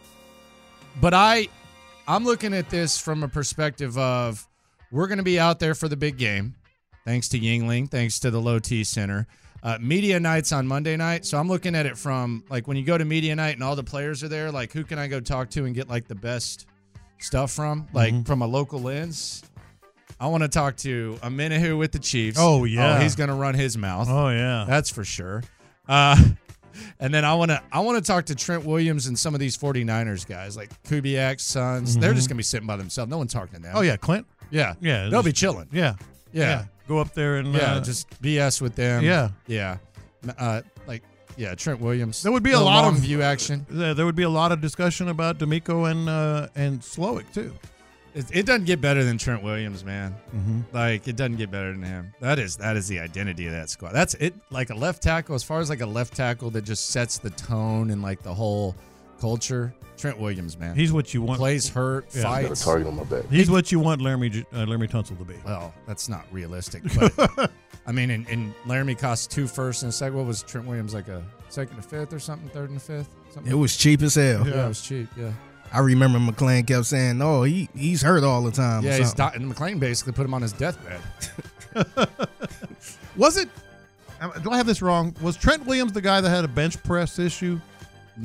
[SPEAKER 2] but I, I'm looking at this from a perspective of we're going to be out there for the big game, thanks to Yuengling, thanks to the Low T Center. Uh, media nights on Monday night, so I'm looking at it from like when you go to media night and all the players are there. Like, who can I go talk to and get like the best stuff from? Like from a local lens. I want to talk to a Minahu with the Chiefs.
[SPEAKER 3] Oh, yeah.
[SPEAKER 2] he's going to run his mouth.
[SPEAKER 3] Oh yeah,
[SPEAKER 2] That's for sure. Uh, and then I want to I want to talk to Trent Williams and some of these 49ers guys like Kubiak, Sons. They're just going to be sitting by themselves. No one's talking to them.
[SPEAKER 3] oh yeah, Clint.
[SPEAKER 2] Yeah.
[SPEAKER 3] Yeah,
[SPEAKER 2] They'll
[SPEAKER 3] just-
[SPEAKER 2] be chilling.
[SPEAKER 3] Yeah,
[SPEAKER 2] Yeah.
[SPEAKER 3] Go up there and
[SPEAKER 2] Yeah,
[SPEAKER 3] uh,
[SPEAKER 2] just BS with them.
[SPEAKER 3] Yeah.
[SPEAKER 2] Yeah. Uh, like yeah, Trent Williams.
[SPEAKER 3] There would be a
[SPEAKER 2] Little
[SPEAKER 3] lot of
[SPEAKER 2] view action.
[SPEAKER 3] There there would be a lot of discussion about DeMeco and uh, and Slowik too.
[SPEAKER 2] It, it doesn't get better than Trent Williams, man.
[SPEAKER 3] Mhm.
[SPEAKER 2] Like it doesn't get better than him. That is that is the identity of that squad. That's it. Like a left tackle, as far as like a left tackle that just sets the tone and like the whole culture. Trent Williams, man.
[SPEAKER 3] He's what you want.
[SPEAKER 2] plays hurt,
[SPEAKER 3] Yeah.
[SPEAKER 2] fights.
[SPEAKER 11] Target on my back.
[SPEAKER 3] He's what you want Laremy J- uh, Laremy Tunsil to be.
[SPEAKER 2] Well, that's not realistic. But (laughs) I mean, and, and Laremy cost two firsts and a second. What was Trent Williams like a second to fifth or something? Third and fifth? Something
[SPEAKER 4] It was cheap as hell.
[SPEAKER 2] yeah, it was cheap. Yeah,
[SPEAKER 4] I remember McClain kept saying, "No, he he's hurt all the time."
[SPEAKER 2] yeah. He's
[SPEAKER 4] something.
[SPEAKER 2] di- and McClain basically put him on his deathbed. (laughs)
[SPEAKER 3] Was it? Do I have this wrong? Was Trent Williams the guy that had a bench press issue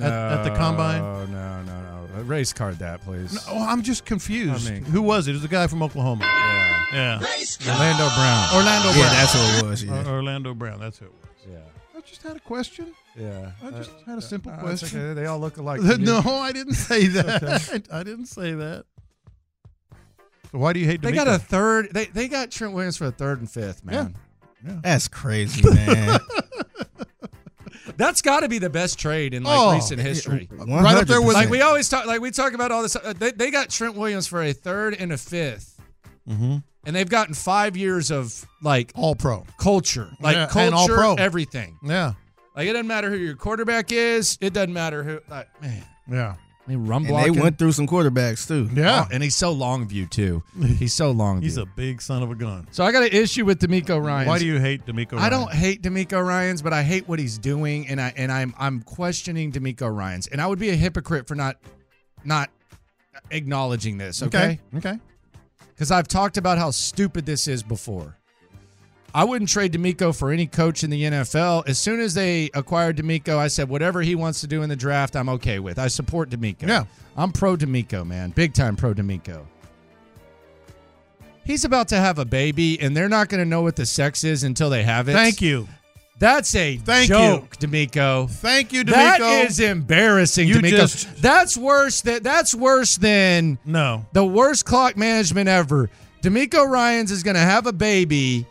[SPEAKER 3] at, at the combine?
[SPEAKER 2] No, no, no, no. Race card that, please.
[SPEAKER 3] Oh, I'm just confused.
[SPEAKER 2] I mean-
[SPEAKER 3] Who was it? It was the guy from Oklahoma.
[SPEAKER 2] Yeah.
[SPEAKER 3] Yeah,
[SPEAKER 2] Orlando Brown.
[SPEAKER 3] Orlando
[SPEAKER 4] Yeah,
[SPEAKER 3] Brown.
[SPEAKER 4] that's what it was. Yeah.
[SPEAKER 3] Orlando Brown. That's who it was.
[SPEAKER 2] Yeah.
[SPEAKER 3] I just had a question.
[SPEAKER 2] Yeah.
[SPEAKER 3] I just had a simple
[SPEAKER 2] Uh,
[SPEAKER 3] question.
[SPEAKER 2] okay. They all look alike. (laughs)
[SPEAKER 3] no, I didn't say that. (laughs) I didn't say that. So why do you hate?
[SPEAKER 2] They
[SPEAKER 3] DeMeco?
[SPEAKER 2] got a third. They they got Trent Williams for a third and fifth, (laughs) man.
[SPEAKER 4] That's crazy, man.
[SPEAKER 2] That's got to be the best trade in like
[SPEAKER 3] Oh,
[SPEAKER 2] recent history.
[SPEAKER 3] Right up there with-
[SPEAKER 2] Like we always talk, like we talk about all this. Uh, they, they got Trent Williams for a third and a 5th
[SPEAKER 3] Mhm.
[SPEAKER 2] And they've gotten five years of like
[SPEAKER 3] all pro
[SPEAKER 2] culture, like
[SPEAKER 3] Yeah,
[SPEAKER 2] culture,
[SPEAKER 3] and all pro.
[SPEAKER 2] everything.
[SPEAKER 3] Yeah.
[SPEAKER 2] Like it doesn't matter who your quarterback is. It doesn't matter who. Like man,
[SPEAKER 3] Yeah.
[SPEAKER 2] I mean, run
[SPEAKER 4] And they went through some quarterbacks too.
[SPEAKER 2] Oh, and he's so long view too. (laughs) He's so long.
[SPEAKER 3] Viewed.
[SPEAKER 2] He's
[SPEAKER 3] a big son of a gun.
[SPEAKER 2] So I got an issue with DeMeco Ryan.
[SPEAKER 3] Why do you hate DeMeco
[SPEAKER 2] I don't hate DeMeco Ryan's, but I hate what he's doing, and I and I'm I'm questioning DeMeco Ryan's, and I would be a hypocrite for not not acknowledging this. Okay,
[SPEAKER 3] Okay.
[SPEAKER 2] Because I've talked about how stupid this is before. I wouldn't trade DeMeco for any coach in the NFL. As soon as they acquired DeMeco, I said whatever he wants to do in the draft, I'm okay with. I support DeMeco.
[SPEAKER 3] Yeah.
[SPEAKER 2] I'm pro DeMeco, man. Big time pro DeMeco. He's about to have a baby, and they're not going to know what the sex is until they have it.
[SPEAKER 3] Thank you.
[SPEAKER 2] That's a
[SPEAKER 3] Thank
[SPEAKER 2] joke, DeMeco.
[SPEAKER 3] Thank you, DeMeco.
[SPEAKER 2] is embarrassing,
[SPEAKER 3] You
[SPEAKER 2] DeMeco.
[SPEAKER 3] just-
[SPEAKER 2] that's worse. That that's worse than
[SPEAKER 3] No.
[SPEAKER 2] the worst clock management ever. DeMeco Ryans is going to have a baby,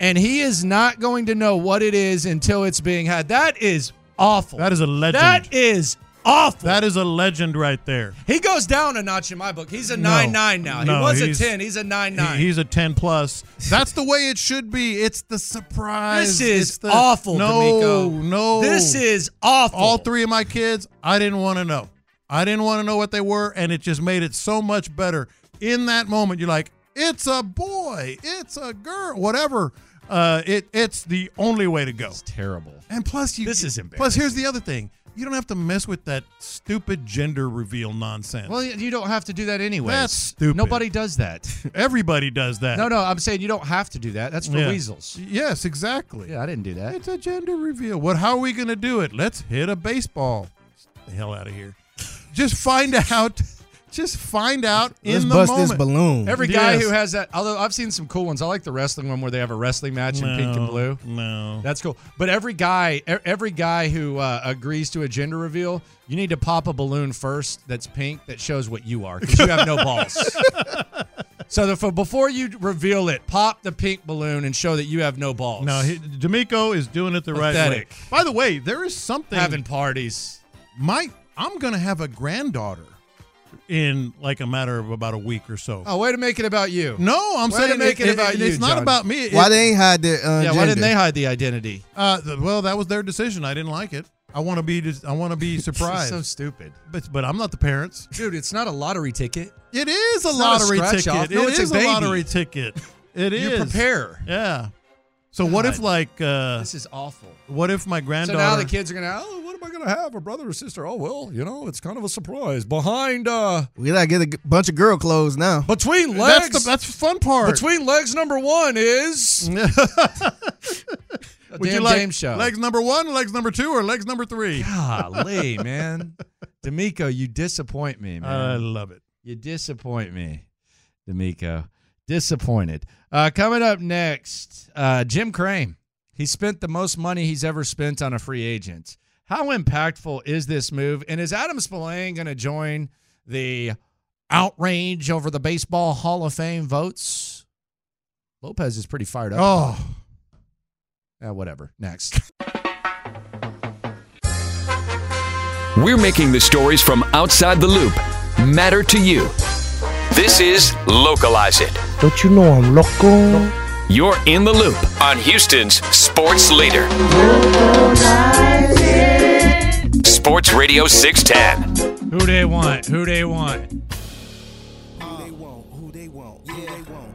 [SPEAKER 2] and he is not going to know what it is until it's being had. That is awful.
[SPEAKER 3] That is a legend.
[SPEAKER 2] That is awful.
[SPEAKER 3] That is a legend right there.
[SPEAKER 2] he goes down a notch in my book. He's a
[SPEAKER 3] No.
[SPEAKER 2] nine nine now.
[SPEAKER 3] No,
[SPEAKER 2] he was a ten. He's a nine nine.
[SPEAKER 3] He- he's a 10 plus. That's the way it should be. It's the surprise.
[SPEAKER 2] This is
[SPEAKER 3] It's the,
[SPEAKER 2] awful,
[SPEAKER 3] No,
[SPEAKER 2] DeMeco.
[SPEAKER 3] no.
[SPEAKER 2] This is awful.
[SPEAKER 3] All three of my kids, I didn't want to know. I didn't want to know what they were, and it just made it so much better. In that moment, you're like, it's a boy, it's a girl, whatever. Uh, it it's the only way to go.
[SPEAKER 2] It's terrible.
[SPEAKER 3] And plus, you
[SPEAKER 2] This is
[SPEAKER 3] Plus, here's the other thing: you don't have to mess with that stupid gender reveal nonsense.
[SPEAKER 2] Well, you don't have to do that anyway.
[SPEAKER 3] That's stupid.
[SPEAKER 2] Nobody does that. (laughs)
[SPEAKER 3] Everybody does that.
[SPEAKER 2] no, no, I'm saying you don't have to do that. That's for
[SPEAKER 3] Yeah.
[SPEAKER 2] weasels.
[SPEAKER 3] Yes, exactly.
[SPEAKER 2] Yeah, I didn't do that.
[SPEAKER 3] It's a gender reveal. What? How are we going to do it? Let's hit a baseball. Get the hell out of here. Just find out. Just find out
[SPEAKER 4] Let's
[SPEAKER 3] in the
[SPEAKER 4] bust
[SPEAKER 3] moment.
[SPEAKER 4] this balloon.
[SPEAKER 2] Every guy
[SPEAKER 3] Yes.
[SPEAKER 2] who has that, although I've seen some cool ones. I like the wrestling one where they have a wrestling match in pink and blue.
[SPEAKER 3] No.
[SPEAKER 2] That's cool. But every guy, e- every guy who uh, agrees to a gender reveal, you need to pop a balloon first that's pink that shows what you are because you have no balls. (laughs) so the, for, before you reveal it, pop the pink balloon and show that you have no balls.
[SPEAKER 3] No, he, DeMeco is doing it the right way. By the way, there is something.
[SPEAKER 2] having parties.
[SPEAKER 3] my, I'm going to have a granddaughter in like a matter of about a week or so.
[SPEAKER 2] Oh, way to make it about you.
[SPEAKER 3] No, I'm
[SPEAKER 2] Way
[SPEAKER 3] saying
[SPEAKER 2] to make it, about you.
[SPEAKER 3] It's not
[SPEAKER 2] John.
[SPEAKER 3] about me. It-
[SPEAKER 4] Why they ain't hide their uh,
[SPEAKER 2] Yeah, why didn't they hide the identity?
[SPEAKER 3] Uh, th- well, that was their decision. I didn't like it. I want to be. dis- I want to be (laughs) surprised.
[SPEAKER 2] so stupid.
[SPEAKER 3] but but I'm not the parents.
[SPEAKER 2] Dude, it's not a lottery ticket.
[SPEAKER 3] It is a
[SPEAKER 2] It's not a
[SPEAKER 3] lottery ticket.
[SPEAKER 2] off. No,
[SPEAKER 3] It
[SPEAKER 2] it's a
[SPEAKER 3] is
[SPEAKER 2] baby.
[SPEAKER 3] lottery ticket. It is.
[SPEAKER 2] You prepare.
[SPEAKER 3] Yeah. So what if like uh,
[SPEAKER 2] This is awful.
[SPEAKER 3] What if my granddaughter?
[SPEAKER 2] So now the kids are gonna, oh, what am I gonna have? A brother or sister? Oh well, you know, it's kind of a surprise. Behind uh
[SPEAKER 4] We gotta get a g- bunch of girl clothes now.
[SPEAKER 2] between
[SPEAKER 3] that's
[SPEAKER 2] legs
[SPEAKER 3] the that's the fun part.
[SPEAKER 2] between legs number one is (laughs) a
[SPEAKER 3] Would
[SPEAKER 2] damn
[SPEAKER 3] you like
[SPEAKER 2] game show.
[SPEAKER 3] legs number one, legs number two, or legs number three?
[SPEAKER 2] Golly, (laughs) man. DeMeco, you disappoint me, man.
[SPEAKER 3] I love it.
[SPEAKER 2] You disappoint me, DeMeco. Disappointed. Uh, coming up next, uh, Jim Crane. He spent the most money he's ever spent on a free agent. How impactful is this move? And is Adam Spolane going to join the outrage over the Baseball Hall of Fame votes? Lopez is pretty fired up.
[SPEAKER 3] Oh,
[SPEAKER 2] Yeah, whatever. Next.
[SPEAKER 6] We're making the stories from outside the loop matter to you. This is Localize It.
[SPEAKER 12] Don't you know I'm local?
[SPEAKER 6] You're in the loop on Houston's sports leader. Sports Radio 610.
[SPEAKER 2] Who they want? Who they want? Who
[SPEAKER 4] they want? Who they want? Who they want?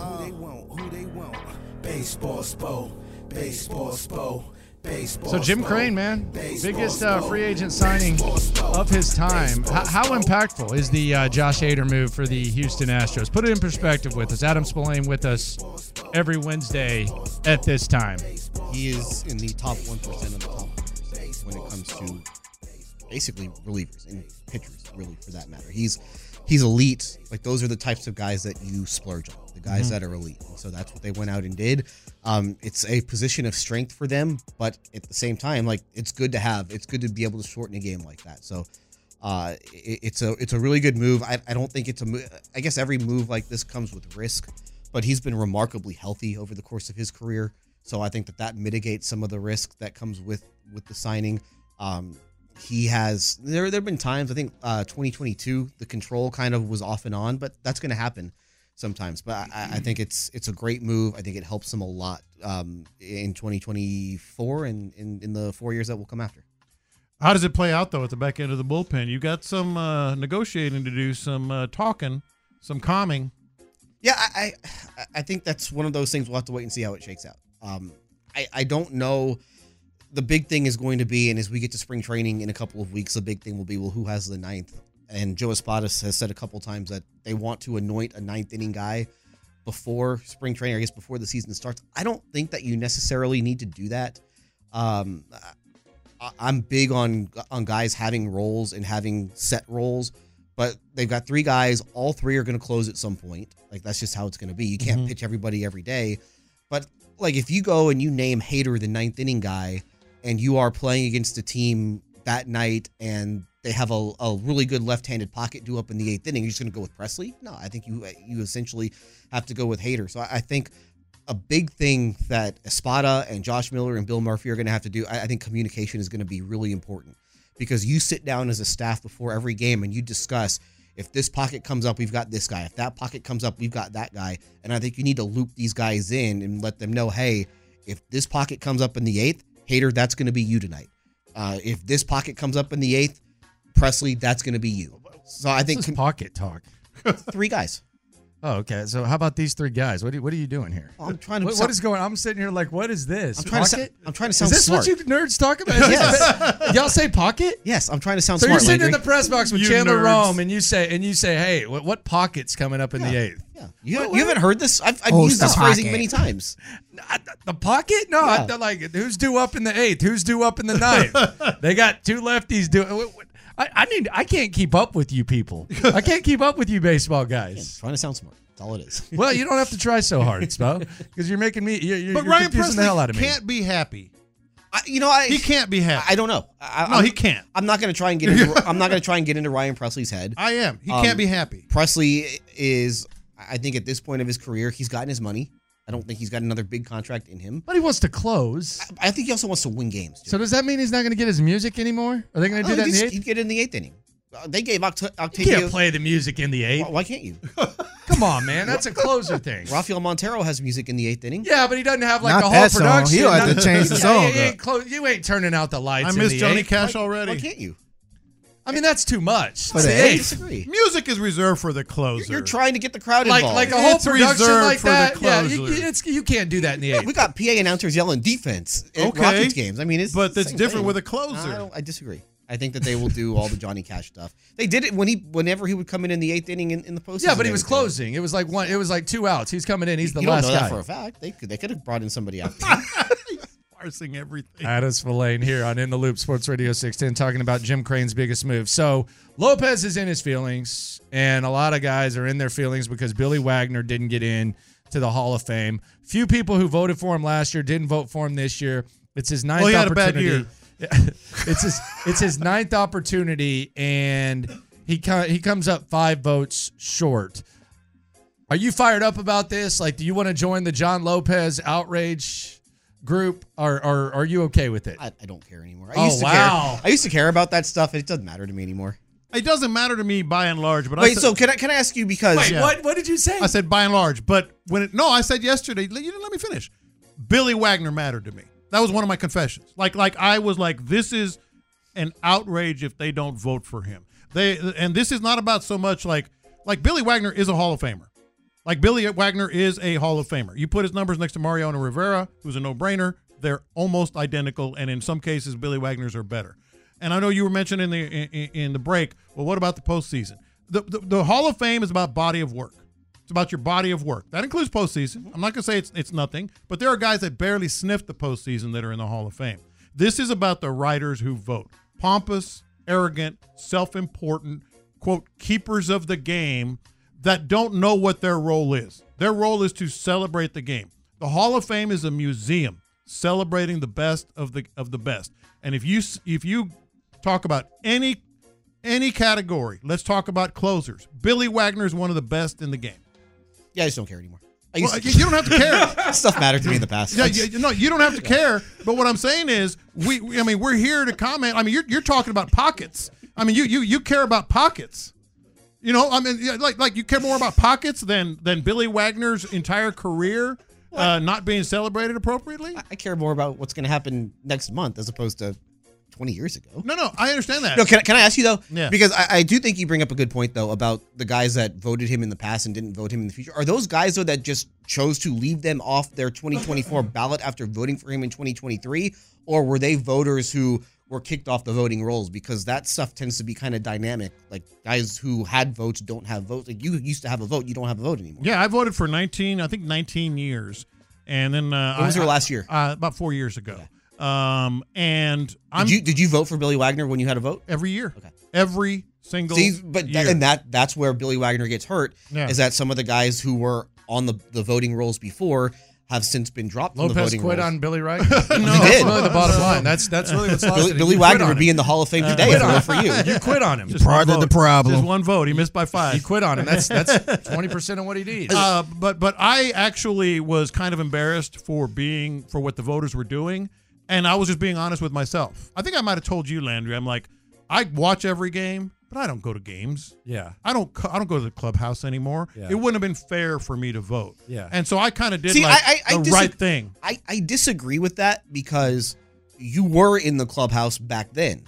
[SPEAKER 4] Who they want? Who they want?
[SPEAKER 12] Baseball spo, baseball spo, baseball.
[SPEAKER 2] So Jim Crane, man, biggest uh, free agent signing of his time. H- how impactful is the uh, Josh Hader move for the Houston Astros? Put it in perspective with us. Adam Spolane with us every Wednesday at this time.
[SPEAKER 13] he is in the top one percent of the top 1% when it comes to basically relievers and pitchers, really for that matter. He's he's elite. Like those are the types of guys that you splurge on, the guys
[SPEAKER 14] Mhm.
[SPEAKER 13] that are elite. So that's what they went out and did. Um, it's a position of strength for them, but at the same time, like it's good to have. It's good to be able to shorten a game like that. So. Uh, it, it's a it's a really good move. I, I don't think it's a move. I guess every move like this comes with risk, but he's been remarkably healthy over the course of his career. So I think that that mitigates some of the risk that comes with with the signing. Um, he has there there have been times I think uh, 2022 the control kind of was off and on, but that's going to happen. Sometimes. But I, I think it's it's a great move. I think it helps them a lot um, in 2024 and in, in the four years that will come after.
[SPEAKER 3] How does it play out though at the back end of the bullpen? You got some uh, negotiating to do, some uh, talking, some calming.
[SPEAKER 13] Yeah, I, I I think that's one of those things we'll have to wait and see how it shakes out. Um, I I don't know. The big thing is going to be, and as we get to spring training in a couple of weeks, the big thing will be, well, who has the ninth? And Joe Espada has said a couple times that they want to anoint a ninth inning guy before spring training, I guess before the season starts. I don't think that you necessarily need to do that. Um, I- I'm big on on guys having roles and having set roles, but they've got three guys. All three are going to close at some point. Like that's just how it's going to be. You can't
[SPEAKER 3] Mm-hmm.
[SPEAKER 14] Mhm.
[SPEAKER 13] pitch everybody every day. But like if you go and you name Hader the ninth inning guy, and you are playing against a team that night and they have a, a really good left-handed pocket do up in the eighth inning, you're just going to go with Pressly? No, I think you you essentially have to go with Hader. So I, I think a big thing that Espada and Josh Miller and Bill Murphy are going to have to do, I, I think communication is going to be really important because you sit down as a staff before every game and you discuss if this pocket comes up, we've got this guy. If that pocket comes up, we've got that guy. And I think you need to loop these guys in and let them know, hey, if this pocket comes up in the eighth, Hader, that's going to be you tonight. Uh, if this pocket comes up in the eighth, Pressly, that's going to be you. So I think
[SPEAKER 2] This is pocket talk. (laughs)
[SPEAKER 13] three guys.
[SPEAKER 2] Oh, okay. So how about these three guys? What are you, what are you doing here?
[SPEAKER 13] I'm trying to
[SPEAKER 2] What, what is going? On? I'm sitting here like, what is this?
[SPEAKER 13] I'm trying to
[SPEAKER 2] pocket?
[SPEAKER 13] sa- I'm trying to
[SPEAKER 2] Is
[SPEAKER 13] sound
[SPEAKER 2] this
[SPEAKER 13] smart.
[SPEAKER 2] what you nerds talk about? Is this- (laughs) Y'all say pocket?
[SPEAKER 13] Yes, I'm trying to sound
[SPEAKER 2] so
[SPEAKER 13] smart.
[SPEAKER 2] you're sitting in the press box with
[SPEAKER 13] You
[SPEAKER 2] Chandler
[SPEAKER 13] nerds.
[SPEAKER 2] Rome, and you say, and you say, hey, what, what pocket's coming up in the eighth?
[SPEAKER 13] Yeah, you, you haven't heard this? I've, I've
[SPEAKER 2] Oh,
[SPEAKER 13] used
[SPEAKER 2] the
[SPEAKER 13] this phrasing many times.
[SPEAKER 2] The pocket? No, I, like who's due up in the eighth? Who's due up in the ninth? (laughs) they got two lefties doing. I, I need. I can't keep up with you people. I can't keep up with you baseball guys.
[SPEAKER 13] trying to sound smart. That's all it is. (laughs)
[SPEAKER 2] Well, you don't have to try so hard, Spo, because you're making me. You're, you're,
[SPEAKER 3] But
[SPEAKER 2] you're
[SPEAKER 3] Ryan
[SPEAKER 2] confusing
[SPEAKER 3] Pressly
[SPEAKER 2] the hell out of me.
[SPEAKER 3] can't be happy.
[SPEAKER 13] I, you know, I
[SPEAKER 3] he can't be happy.
[SPEAKER 13] I don't know. I,
[SPEAKER 3] No,
[SPEAKER 13] I'm-
[SPEAKER 3] he can't.
[SPEAKER 13] I'm not going to try and get. Into, (laughs) I'm not going to try and get into Ryan Pressly's head.
[SPEAKER 3] I am. He
[SPEAKER 13] Um,
[SPEAKER 3] can't be happy.
[SPEAKER 13] Pressly is. I think at this point of his career, he's gotten his money. I don't think he's got another big contract in him.
[SPEAKER 2] But he wants to close.
[SPEAKER 13] I, I think he also wants to win games.
[SPEAKER 2] So does that mean he's not going to get his music anymore? Are they going to do
[SPEAKER 13] Oh,
[SPEAKER 2] that in
[SPEAKER 13] he's-
[SPEAKER 2] the eighth?
[SPEAKER 13] He'd get in the eighth inning. Uh, they gave Oct-
[SPEAKER 2] You
[SPEAKER 13] Octavio.
[SPEAKER 2] can't play the music in the eighth.
[SPEAKER 13] Why, why can't you? (laughs)
[SPEAKER 2] Come on, man. That's a closer thing. (laughs)
[SPEAKER 13] Rafael Montero has music in the eighth inning.
[SPEAKER 2] Yeah, but he doesn't have like
[SPEAKER 13] Not
[SPEAKER 2] the whole
[SPEAKER 13] that song.
[SPEAKER 2] production.
[SPEAKER 13] He'll have to change the (laughs) song
[SPEAKER 2] You
[SPEAKER 13] up.
[SPEAKER 2] ain't, clo- you ain't turning out the lights.
[SPEAKER 3] I
[SPEAKER 2] in
[SPEAKER 3] miss
[SPEAKER 2] the
[SPEAKER 3] Johnny
[SPEAKER 2] eighth.
[SPEAKER 3] Cash
[SPEAKER 13] Why-
[SPEAKER 3] already.
[SPEAKER 13] Why can't you?
[SPEAKER 2] I mean, that's too much.
[SPEAKER 13] For
[SPEAKER 2] It's
[SPEAKER 13] the
[SPEAKER 2] the
[SPEAKER 13] eighth?
[SPEAKER 2] eighth.
[SPEAKER 3] Music is reserved for the closer.
[SPEAKER 13] You're trying to get the crowd
[SPEAKER 2] Like
[SPEAKER 13] involved.
[SPEAKER 2] like a whole
[SPEAKER 3] It's
[SPEAKER 2] production like
[SPEAKER 3] for the
[SPEAKER 2] that. Yeah, you, you- it's, you can't do that in the eighth.
[SPEAKER 13] we got PA announcers yelling defense at
[SPEAKER 3] Okay.
[SPEAKER 13] Rockets games. I mean, it's
[SPEAKER 3] But
[SPEAKER 13] the
[SPEAKER 3] that's different
[SPEAKER 13] thing.
[SPEAKER 3] with a closer.
[SPEAKER 13] I, don't, I disagree. I think that they will do all the Johnny Cash stuff. They did it when he, whenever he would come in in the eighth inning in, in the postseason.
[SPEAKER 2] Yeah, but he was
[SPEAKER 13] would do it.
[SPEAKER 2] closing. It was like one. It was like two outs. He's coming in. He's the
[SPEAKER 13] you
[SPEAKER 2] last
[SPEAKER 13] don't know
[SPEAKER 2] guy.
[SPEAKER 13] for a fact. They could, they could have brought in somebody (laughs) else.
[SPEAKER 3] Parsing everything.
[SPEAKER 2] Adam Spolane here on In the Loop Sports Radio 610 talking about Jim Crane's biggest move. So Lopez is in his feelings, and a lot of guys are in their feelings because Billy Wagner didn't get in to the Hall of Fame. Few people who voted for him last year didn't vote for him this year. It's his ninth
[SPEAKER 3] Well, he had a bad
[SPEAKER 2] opportunity. (laughs) it's his it's his ninth opportunity, and he he comes up five votes short. Are you fired up about this? Like, do you want to join the John Lopez outrage group, or, or are you okay with it?
[SPEAKER 13] I, I don't care anymore. I
[SPEAKER 2] Oh,
[SPEAKER 13] used to
[SPEAKER 2] wow.
[SPEAKER 13] care. I used to care about that stuff. It doesn't matter to me anymore.
[SPEAKER 3] It doesn't matter to me by and large, but I
[SPEAKER 13] Wait,
[SPEAKER 3] said-
[SPEAKER 13] so can I can I ask you because
[SPEAKER 2] Wait, what? What did you say?
[SPEAKER 3] I said by and large, but when it, no, I said yesterday. You didn't let me finish. Billy Wagner mattered to me. That was one of my confessions. Like, like I was like, this is an outrage if they don't vote for him. They and this is not about so much like like Billy Wagner is a Hall of Famer. Like Billy Wagner is a Hall of Famer. You put his numbers next to Mariano Rivera, who's a no-brainer. They're almost identical, and in some cases, Billy Wagner's are better. And I know you were mentioning in the in, in the break. Well, what about the postseason? The, the the Hall of Fame is about body of work. It's about your body of work. That includes postseason. I'm not gonna say it's it's nothing, but there are guys that barely sniff the postseason that are in the Hall of Fame. This is about the writers who vote. Pompous, arrogant, self-important, quote, keepers of the game that don't know what their role is. Their role is to celebrate the game. The Hall of Fame is a museum celebrating the best of the of the best. And if you if you talk about any any category, let's talk about closers. Billy Wagner is one of the best in the game.
[SPEAKER 13] Yeah, I just don't care anymore.
[SPEAKER 3] Well,
[SPEAKER 13] to-
[SPEAKER 3] you don't have to care. (laughs)
[SPEAKER 13] Stuff mattered to me in the past.
[SPEAKER 3] Yeah, you, no, you don't have to care. But what I'm saying is, we, we- I mean, we're here to comment. I mean, you're, you're talking about pockets. I mean, you you you care about pockets. You know, I mean, yeah, like like you care more about pockets than than Billy Wagner's entire career uh, not being celebrated appropriately.
[SPEAKER 13] I care more about what's going to happen next month as opposed to 20 years ago.
[SPEAKER 3] No, no, I understand that.
[SPEAKER 13] No, can, I- can I ask you though?
[SPEAKER 3] Yeah.
[SPEAKER 13] Because I, I do think you bring up a good point though about the guys that voted him in the past and didn't vote him in the future. Are those guys though that just chose to leave them off their 2024 (laughs) ballot after voting for him in 2023, or were they voters who were kicked off the voting rolls? Because that stuff tends to be kind of dynamic. Like guys who had votes don't have votes. Like you used to have a vote, you don't have a vote anymore.
[SPEAKER 3] Yeah, I voted for 19, I think 19 years. And then uh,
[SPEAKER 13] When was
[SPEAKER 3] I-
[SPEAKER 13] your last year?
[SPEAKER 3] Uh, about four years ago. Um, and I'm
[SPEAKER 13] Did you did you vote for Billy Wagner when you had a vote?
[SPEAKER 3] every year. Okay. Every single
[SPEAKER 13] See, but
[SPEAKER 3] year.
[SPEAKER 13] that, and that that's where Billy Wagner gets hurt.
[SPEAKER 3] Yeah.
[SPEAKER 13] Is that some of the guys who were on the, the voting rolls before have since been dropped from the
[SPEAKER 2] Lopez
[SPEAKER 13] voting
[SPEAKER 2] quit
[SPEAKER 13] rolls.
[SPEAKER 2] on Billy Wright. (laughs)
[SPEAKER 13] He
[SPEAKER 2] that's really the bottom line. That's that's really what's lost.
[SPEAKER 13] Billy. Billy Wagner would be in the Hall of Fame today
[SPEAKER 2] quit
[SPEAKER 13] if it were for you. (laughs)
[SPEAKER 2] You quit on him.
[SPEAKER 3] Just
[SPEAKER 4] Part of the problem.
[SPEAKER 3] Just one vote. He missed by five.
[SPEAKER 2] You
[SPEAKER 3] five.
[SPEAKER 2] quit on him. That's that's (laughs) twenty percent of what he needs.
[SPEAKER 3] Uh, but but I actually was kind of embarrassed for being for what the voters were doing, and I was just being honest with myself. I think I might have told you, Landry. I'm like, I watch every game, but I don't go to games.
[SPEAKER 2] Yeah.
[SPEAKER 3] I don't. I don't go to the clubhouse anymore.
[SPEAKER 2] Yeah.
[SPEAKER 3] It wouldn't have been fair for me to vote.
[SPEAKER 2] Yeah.
[SPEAKER 3] and so I kind of did
[SPEAKER 13] See,
[SPEAKER 3] like
[SPEAKER 13] I, I, I
[SPEAKER 3] the
[SPEAKER 13] dis-
[SPEAKER 3] right thing.
[SPEAKER 13] I, I disagree with that because you were in the clubhouse back then.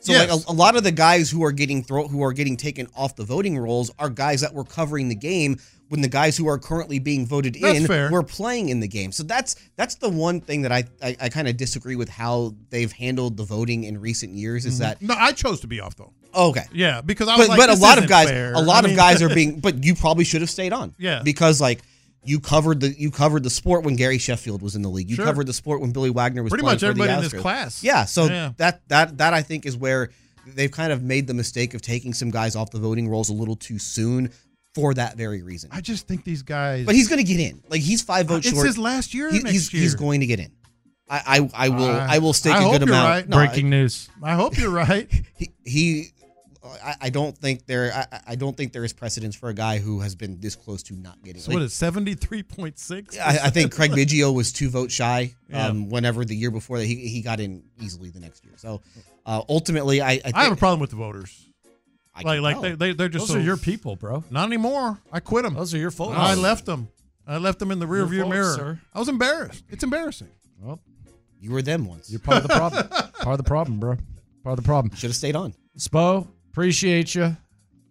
[SPEAKER 13] So
[SPEAKER 3] Yes.
[SPEAKER 13] like a, a lot of the guys who are getting throw who are getting taken off the voting rolls are guys that were covering the game when the guys who are currently being voted
[SPEAKER 3] That's
[SPEAKER 13] in
[SPEAKER 3] fair.
[SPEAKER 13] were playing in the game. So that's that's the one thing that I I, I kind of disagree with how they've handled the voting in recent years is mm-hmm. that
[SPEAKER 3] No, I chose to be off though.
[SPEAKER 13] okay.
[SPEAKER 3] Yeah, because I was
[SPEAKER 13] but,
[SPEAKER 3] like,
[SPEAKER 13] but a lot of guys
[SPEAKER 3] fair.
[SPEAKER 13] a lot
[SPEAKER 3] I mean-
[SPEAKER 13] of guys are (laughs) being but you probably should have stayed on
[SPEAKER 3] Yeah.
[SPEAKER 13] because like you covered the you covered the sport when Gary Sheffield was in the league you
[SPEAKER 3] Sure.
[SPEAKER 13] covered the sport when Billy Wagner was
[SPEAKER 3] Pretty much everybody in this class.
[SPEAKER 13] yeah so
[SPEAKER 3] Yeah.
[SPEAKER 13] that that that I think is where they've kind of made the mistake of taking some guys off the voting rolls a little too soon for that very reason
[SPEAKER 3] I just think these guys.
[SPEAKER 13] but he's going to get in like he's five votes
[SPEAKER 3] It's
[SPEAKER 13] short
[SPEAKER 3] his last year.
[SPEAKER 13] He-
[SPEAKER 3] next
[SPEAKER 13] he's,
[SPEAKER 3] year.
[SPEAKER 13] he's going to get in I I, I will
[SPEAKER 3] I-
[SPEAKER 13] I, will stake
[SPEAKER 3] I
[SPEAKER 13] a
[SPEAKER 3] hope
[SPEAKER 13] good
[SPEAKER 3] you're
[SPEAKER 13] amount
[SPEAKER 3] right.
[SPEAKER 13] No, I-
[SPEAKER 2] Breaking news.
[SPEAKER 3] I hope you're right. (laughs)
[SPEAKER 13] he he I, I don't think there I, I don't think there is precedence for a guy who has been this close to not getting
[SPEAKER 3] So what is seventy three point six?
[SPEAKER 13] I, I think Craig (laughs) Biggio was two votes shy
[SPEAKER 3] Yeah.
[SPEAKER 13] um, whenever the year before that he, he got in easily the next year. So uh, ultimately, I I, think,
[SPEAKER 3] I have a problem with the voters.
[SPEAKER 13] I
[SPEAKER 3] like like they, they they're just
[SPEAKER 2] Those
[SPEAKER 3] so,
[SPEAKER 2] are your people, bro.
[SPEAKER 3] Not anymore. I quit them.
[SPEAKER 2] Those are your folks.
[SPEAKER 3] I left them. I left them in the rear
[SPEAKER 2] Your
[SPEAKER 3] view
[SPEAKER 2] folks,
[SPEAKER 3] mirror.
[SPEAKER 2] sir.
[SPEAKER 3] I was embarrassed. It's embarrassing.
[SPEAKER 2] Well,
[SPEAKER 13] you were them once.
[SPEAKER 2] you're part of the problem. (laughs) part of the problem, bro. Part of the problem.
[SPEAKER 13] Should have stayed on.
[SPEAKER 2] Spo, appreciate you.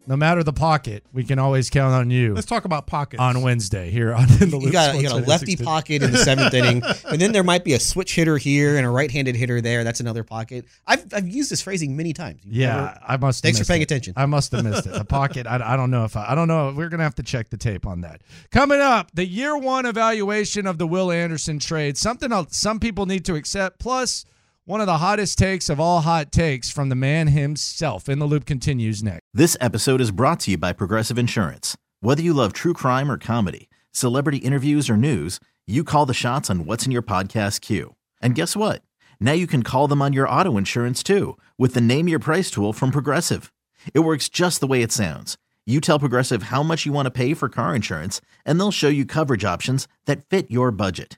[SPEAKER 2] No matter the pocket, we can always count on you
[SPEAKER 3] Let's talk about pockets.
[SPEAKER 2] on Wednesday here on in (laughs) the
[SPEAKER 13] You got you got a lefty pocket in the seventh inning, (laughs) and then there might be a switch hitter here and a right-handed hitter there. That's another pocket. I've I've used this phrasing many times. You've
[SPEAKER 2] Yeah,
[SPEAKER 13] never-
[SPEAKER 2] I must. have
[SPEAKER 13] Thanks for paying
[SPEAKER 2] it.
[SPEAKER 13] attention.
[SPEAKER 2] I must have missed it. The pocket. I, I don't know if I. I don't know. We're gonna have to check the tape on that. Coming up, the year one evaluation of the Will Anderson trade. Something else some people need to accept. Plus, one of the hottest takes of all hot takes from the man himself. In the loop continues next.
[SPEAKER 15] This episode is brought to you by Progressive Insurance. Whether you love true crime or comedy, celebrity interviews or news, you call the shots on what's in your podcast queue. And guess what? Now you can call them on your auto insurance too with the Name Your Price tool from Progressive. It works just the way it sounds. You tell Progressive how much you want to pay for car insurance, and they'll show you coverage options that fit your budget.